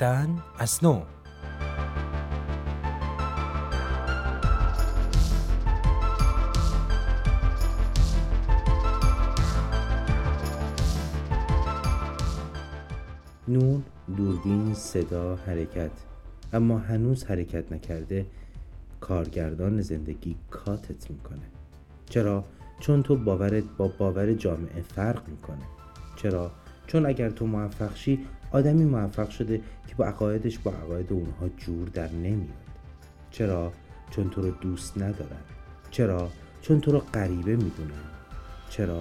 زیستن از نو. نون دوربین صدا حرکت. اما هنوز حرکت نکرده کارگردان زندگی کاتت می‌کنه. چرا؟ چون تو باورت با باور جامعه فرق می‌کنه. چرا؟ چون اگر تو موفق شی آدمی موفق شده که با عقایدش با عقاید اونها جور در نمیاد. چرا؟ چون تو رو دوست ندارن. چرا؟ چون تو رو غریبه می‌دونن. چرا؟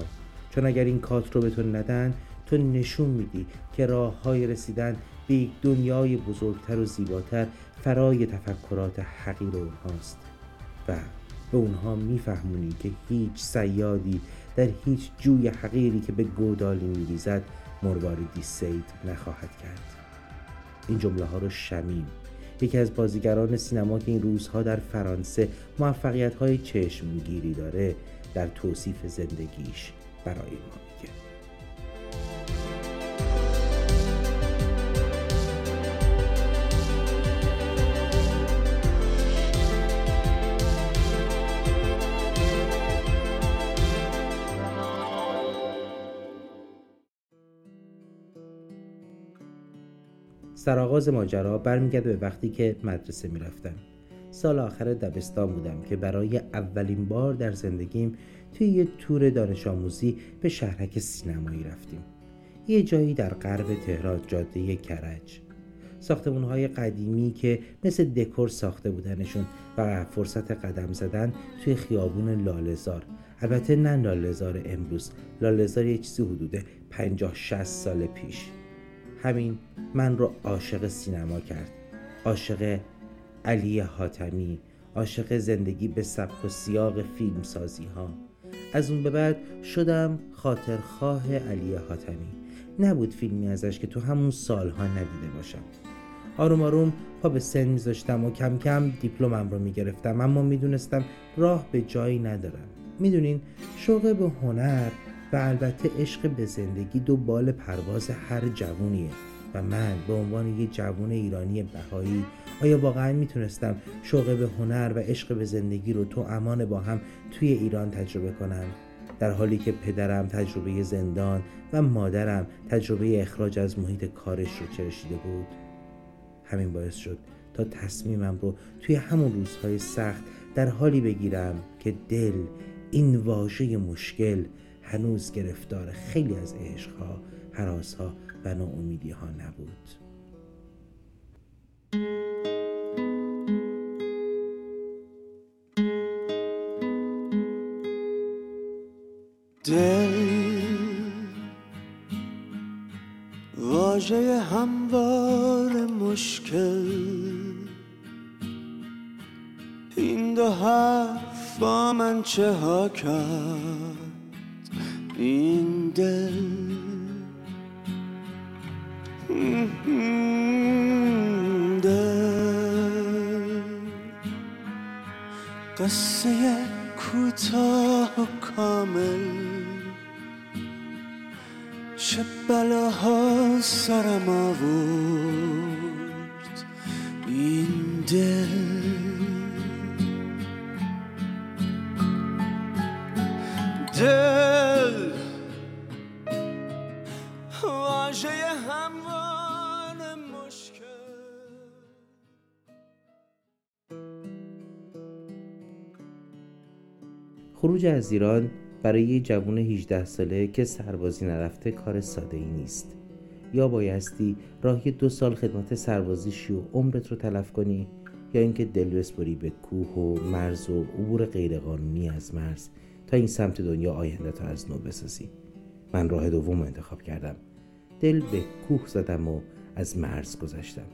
چون اگر این کات رو به تو ندن تو نشون میدی که راه های رسیدن به یک دنیای بزرگتر و زیباتر فرای تفکرات حقیر اونهاست. و به اونها میفهمونی که هیچ سیادی در هیچ جوی حقیری که به گودالی میریزد مرواریدی سید نخواهد کرد. این جمله ها رو شمیم. یکی از بازیگران سینما که این روزها در فرانسه موفقیت های چشمگیری داره در توصیف زندگیش برای ما. سرآغاز ماجرا برمیگرده به وقتی که مدرسه می‌رفتم. سال آخر دبستان بودم که برای اولین بار در زندگیم توی یه تور دانش آموزی به شهرک سینمایی رفتیم. یه جایی در غرب تهران جاده کرج. ساختمون قدیمی که مثل دکور ساخته بودنشون و فرصت قدم زدن توی خیابون لالزار البته نه لالزار امروز لالزار یه چیزی حدود 50 60 سال پیش. همین من رو عاشق سینما کرد. عاشق علی حاتمی عاشق زندگی به سبک و سیاق فیلم سازی ها از اون به بعد شدم خاطرخواه علی حاتمی. نبود فیلمی ازش که تو همون سالها ندیده باشم. آروم آروم پا به سن میذاشتم و کم کم دیپلمم رو می‌گرفتم اما می‌دونستم راه به جایی ندارم. می‌دونین شوق به هنر و البته عشق به زندگی دو بال پرواز هر جوونیه. و من به عنوان یه جوون ایرانی بهایی آیا واقعا می‌تونستم شوق به هنر و عشق به زندگی رو تو امان با هم توی ایران تجربه کنم؟ در حالی که پدرم تجربه زندان و مادرم تجربه اخراج از محیط کارش رو چرشیده بود. همین باعث شد تا تصمیمم رو توی همون روزهای سخت در حالی بگیرم که دل این واژه مشکل هنوز گرفتار خیلی از عشقها حراسها و ناامیدی ها نبود. دل واژه هموار مشکل. این دو حرف با من چه ها کرد؟ این دل. دل. قصه کوتاه و کامل. چه بلاها سرم آورد. این دل. خروج از ایران برای یه جوون 18 ساله که سربازی نرفته کار ساده ای نیست. یا بایستی راهی دو سال خدمت سربازیشی و عمرت رو تلف کنی یا اینکه دل بسپری به کوه و مرز و عبور غیرقانونی از مرز تا این سمت دنیا آینده تا از نو بسازی. من راه دوم انتخاب کردم. دل به کوه زدم و از مرز گذشتم.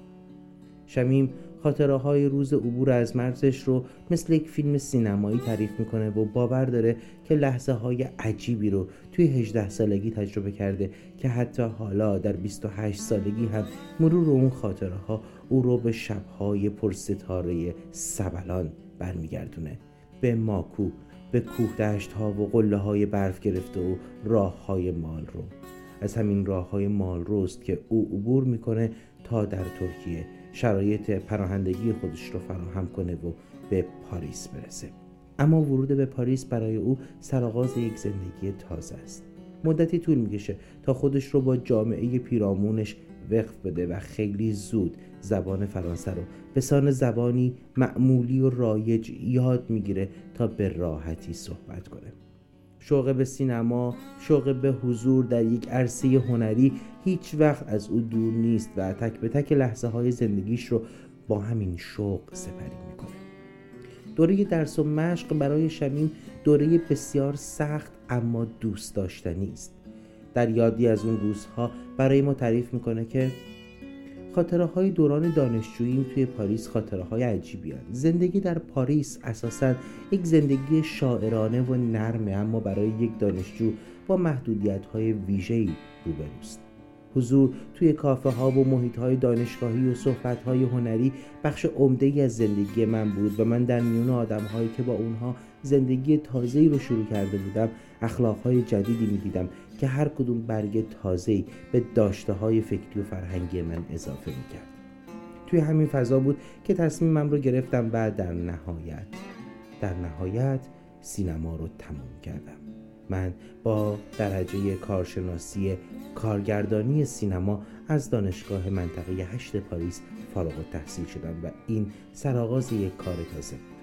شمیم خاطره های روز عبور از مرزش رو مثل یک فیلم سینمایی تعریف می‌کنه و باور داره که لحظه های عجیبی رو توی 18 سالگی تجربه کرده که حتی حالا در 28 سالگی هم مرور اون خاطره ها او رو به شبهای پرستاره سبلان برمیگردونه. به ماکو به کوه دشت ها و قله های برف گرفته و راه های مال رو از همین راه های مال روست که او عبور می‌کنه تا در ترکیه شرایط پناهندگی خودش رو فراهم کنه و به پاریس برسه. اما ورود به پاریس برای او سرآغاز یک زندگی تازه است. مدتی طول می‌کشه تا خودش رو با جامعه پیرامونش وقف بده و خیلی زود زبان فرانسه رو به سان زبانی معمولی و رایج یاد می‌گیره تا به راحتی صحبت کنه. شوق به سینما شوق به حضور در یک عرصه هنری هیچ وقت از او دور نیست و تک به تک لحظه های زندگیش رو با همین شوق سپری می‌کنه. دوره درس و مشق برای شمیم دوره بسیار سخت اما دوست داشتنی است. در یادی از اون روزها برای ما تعریف می‌کنه که خاطره های دوران دانشجوییم توی پاریس خاطره های عجیبی هن. زندگی در پاریس اساسا یک زندگی شاعرانه و نرمه اما برای یک دانشجو با محدودیت های ویژه‌ای روبروست حضور توی کافه ها و محیط های دانشگاهی و صحبت های هنری بخش عمده ای از زندگی من بود و من در میون آدم هایی که با اونها زندگی تازه‌ای رو شروع کرده بودم اخلاق های جدیدی می دیدم که هر کدوم برگ تازه‌ای به داشته های فکری و فرهنگی من اضافه می کرد. توی همین فضا بود که تصمیمم رو گرفتم و در نهایت در نهایت سینما رو تموم کردم من با درجه کارشناسی کارگردانی سینما از دانشگاه منطقه هشت پاریس فارغ تحصیل شدم و این سرآغاز یک کار تازه بود.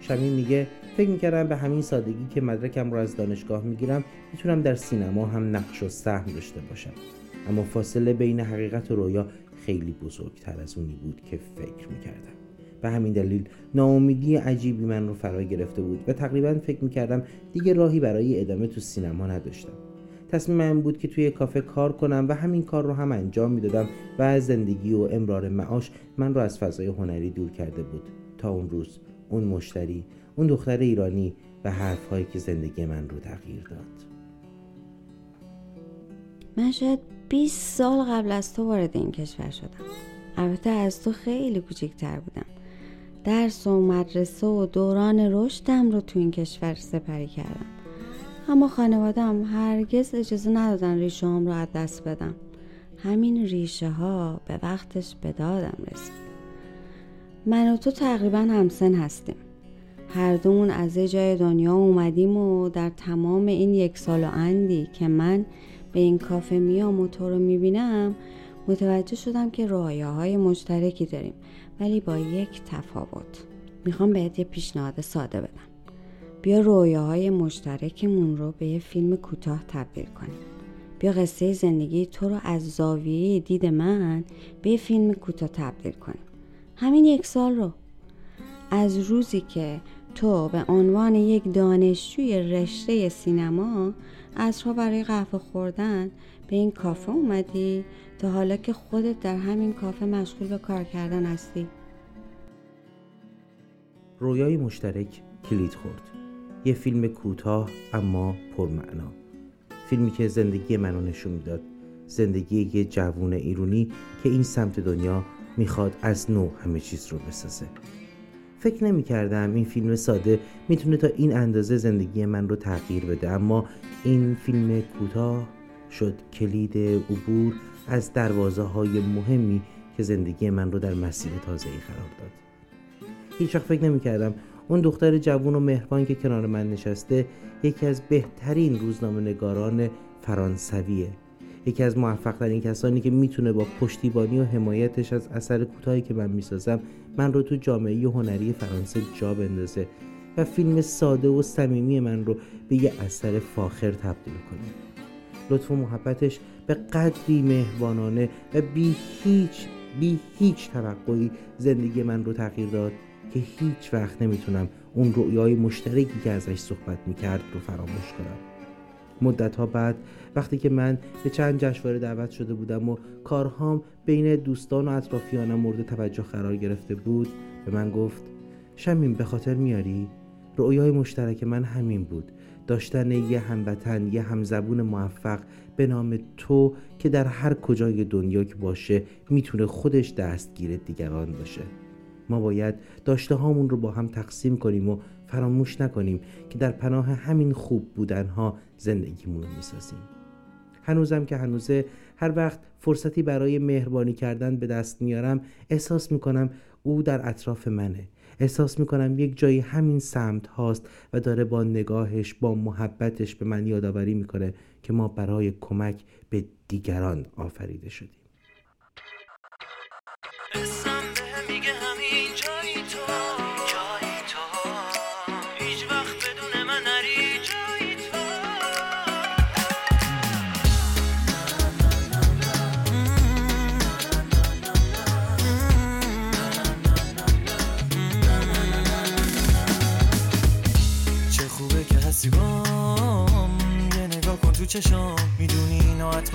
شمین میگه فکر می‌کردم به همین سادگی که مدرکم رو از دانشگاه می‌گیرم می‌تونم در سینما هم نقش و سهم داشته باشم. اما فاصله بین حقیقت و رویا خیلی بزرگتر از اونی بود که فکر می‌کردم. به همین دلیل ناامیدی عجیبی من رو فرا گرفته بود و تقریبا فکر می‌کردم دیگه راهی برای ادامه تو سینما نداشتم. تصمیم من بود که توی کافه کار کنم و همین کار رو هم انجام می‌دادم و از زندگی و امرار معاش من رو از فضای هنری دور کرده بود. تا اون روز اون مشتری اون دختر ایرانی و حرفهایی که زندگی من رو تغییر داد. من شاید 20 سال قبل از تو وارد این کشور شدم. البته از تو خیلی کوچکتر بودم. درس و مدرسه و دوران رشدم رو تو این کشور سپری کردم. اما خانوادم هرگز اجازه ندادن ریشه هم رو از دست بدم. همین ریشه ها به وقتش به دادم رسید. من و تو تقریبا همسن هستیم. هر دومون از یه جای دنیا اومدیم و در تمام این یک سال و اندی که من به این کافه میام و تو رو می‌بینم متوجه شدم که های مشترکی داریم ولی با یک تفاوت. می‌خوام بهت یه پیشنهاد ساده بدم. بیا رویاهای مشترکمون رو به یه فیلم کوتاه تبدیل کنیم. بیا قصه زندگی تو رو از زاویه دید من به یه فیلم کوتاه تبدیل کنیم. همین یک سال رو. از روزی که تو به عنوان یک دانشجوی رشته سینما اصرها برای قهوه خوردن به این کافه اومدی تا حالا که خودت در همین کافه مشغول به کار کردن هستی. رویای مشترک کلید خورد. یه فیلم کوتاه اما پرمعنا. فیلمی که زندگی منو نشون می‌داد. زندگی یه جوون ایرونی که این سمت دنیا می‌خواد از نو همه چیز رو بسازه. فکر نمی کردم این فیلم ساده می‌تونه تا این اندازه زندگی من رو تغییر بده اما این فیلم کوتاه شد. کلید عبور از دروازه های مهمی که زندگی من رو در مسیر تازه ای قرار داد. هیچ وقت فکر نمی کردم اون دختر جوون و مهربان که کنار من نشسته یکی از بهترین روزنامه نگاران فرانسویه. یکی از موفق ترین کسانی که می‌تونه با پشتیبانی و حمایتش از اثر کوتاهی که من می‌سازم من رو تو جامعه هنری فرانسه جا بندازه و فیلم ساده و صمیمی من رو به یه اثر فاخر تبدیل کنه. لطف و محبتش به قدری مهربانانه و بی هیچ بی هیچ توقعی زندگی من رو تغییر داد که هیچ وقت نمی‌تونم اون رؤیای مشترکی که ازش صحبت می‌کرد رو فراموش کنم. مدت ها بعد وقتی که من به چند جشنواره دعوت شده بودم و کارهام بین دوستان و اطرافیانم مورد توجه قرار گرفته بود به من گفت شمین به خاطر میاری؟ رؤیای مشترک من همین بود. داشتن یه هموطن یه همزبون موفق به نام تو که در هر کجای دنیا که باشه می‌تونه خودش دستگیر دیگران باشه. ما باید داشته هامون رو با هم تقسیم کنیم و فراموش نکنیم که در پناه همین خوب بودنها زندگیمون رو می‌سازیم. هنوزم که هنوزه هر وقت فرصتی برای مهربانی کردن به دست میارم احساس می‌کنم او در اطراف منه. احساس می‌کنم یک جایی همین سمت هاست و داره با نگاهش با محبتش به من یادآوری می‌کنه که ما برای کمک به دیگران آفریده شدیم.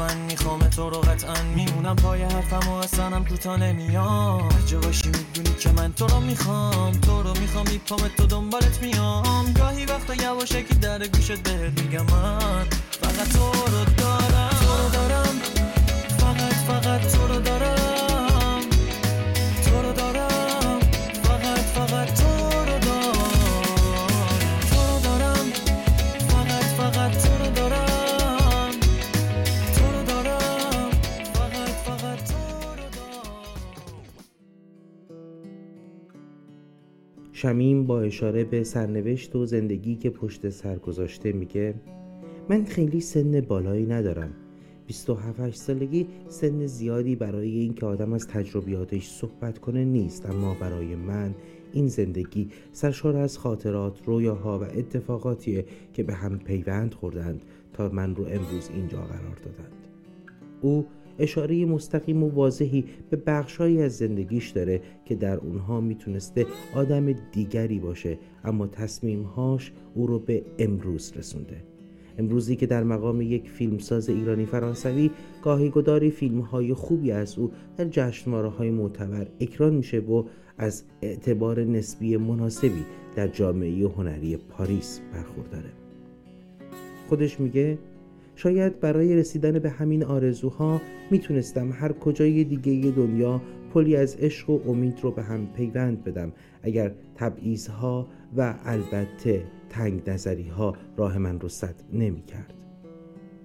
حتما می‌خوام تو رو قطعا میمونم. پای حرفم و اصلا کوتا نمیام. جا باشی می‌دونی که من تو رو می‌خوام. تو رو می‌خوام میپام تو دنبالت میام. گاهی وقتا یواشکی در گوشت بهت میگم من. فقط تو رو شمیم با اشاره به سرنوشت و زندگی که پشت سر گذاشته میگه من خیلی سن بالایی ندارم. 27 سالگی سن زیادی برای اینکه آدم از تجربیاتش صحبت کنه نیست. اما برای من این زندگی سرشار از خاطرات، رویاها و اتفاقاتیه که به هم پیوند خوردند تا من رو امروز اینجا قرار دادند. او اشاره مستقیم و واضحی به بخشهایی از زندگیش داره که در اونها می‌تونسته آدم دیگری باشه اما تصمیمهاش او رو به امروز رسونده. امروزی که در مقام یک فیلمساز ایرانی فرانسوی گاهی گداری فیلم های خوبی از او در جشنواره های معتبر اکران میشه و از اعتبار نسبی مناسبی در جامعه هنری پاریس برخورداره. خودش میگه شاید برای رسیدن به همین آرزوها می‌تونستم هر کجای دیگه دنیا پلی از عشق و امید رو به هم پیوند بدم اگر تبعیضها و البته تنگ نظری ها راه من رو صد نمی کرد.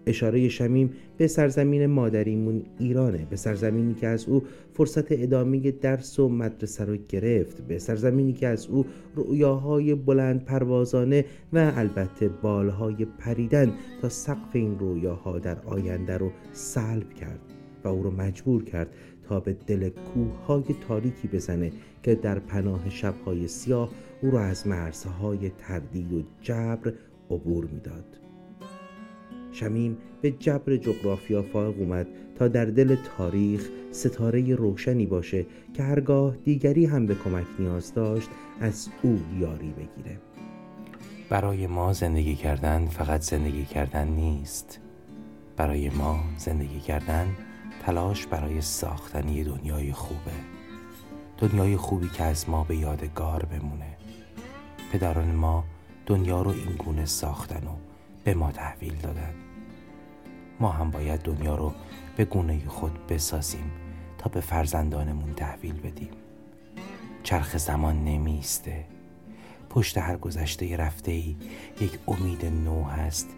اشاره شمیم به سرزمین مادریمون ایرانه به سرزمینی که از او فرصت ادامه درس و مدرسه رو گرفت به سرزمینی که از او رؤیاهای بلند پروازانه و البته بالهای پریدن تا سقف این رویاها در آینده رو سلب کرد و او رو مجبور کرد تا به دل کوههای تاریکی بزنه که در پناه شبهای سیاه او را از مرزهای تردید و جبر عبور می‌داد. شمیم به جبر جغرافیا فائق اومد تا در دل تاریخ ستاره روشنی باشه که هرگاه دیگری هم به کمک نیاز داشت از او یاری بگیره. برای ما زندگی کردن فقط زندگی کردن نیست. برای ما زندگی کردن تلاش برای ساختن یه دنیای خوبه. دنیای خوبی که از ما به یادگار بمونه. پدران ما دنیا رو این گونه ساختن و به ما تحویل دادن. ما هم باید دنیا رو به گونه خود بسازیم تا به فرزندانمون تحویل بدیم. چرخ زمان نمیسته پشت هر گذشته رفته ای یک امید نو هست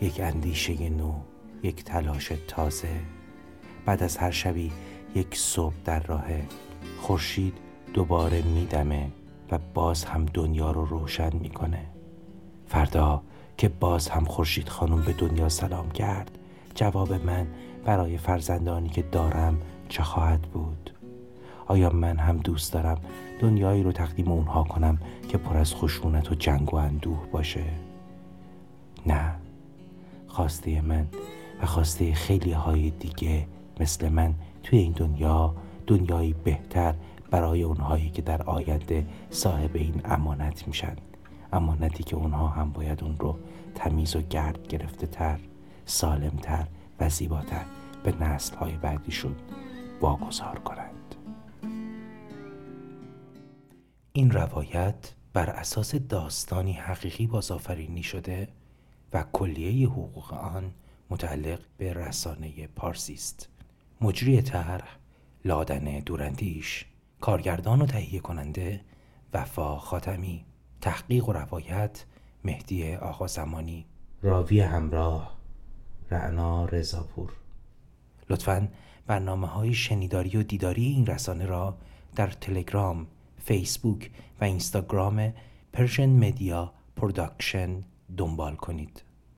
یک اندیشه نو یک تلاش تازه. بعد از هر شبی یک صبح در راه خورشید دوباره میدمه و باز هم دنیا رو روشن می‌کنه. فردا که باز هم خورشید خانم به دنیا سلام کرد جواب من برای فرزندانی که دارم چه خواهد بود؟ آیا من هم دوست دارم دنیایی رو تقدیم اونها کنم که پر از خشونت و جنگ و اندوه باشه؟ نه. خواسته من و خواسته خیلی های دیگه مثل من توی این دنیا دنیایی بهتر برای اونهایی که در آینده صاحب این امانت میشن. امانتی که اونها هم باید اون رو تمیز و گرد گرفته تر سالمتر و زیباتر به نسل های بعدیشون واگذار کنند. این روایت بر اساس داستانی حقیقی بازآفرینی شده و کلیه حقوق آن متعلق به رسانه پارسی است. مجری طرح لادن دورندیش کارگردان و تهیه کننده وفا خاتمی تحقیق و روایت مهدی آقا زمانی. راوی همراه. رعنا رزاپور لطفا برنامه های شنیداری و دیداری این رسانه را در تلگرام، فیسبوک و اینستاگرام Persian Media Production دنبال کنید.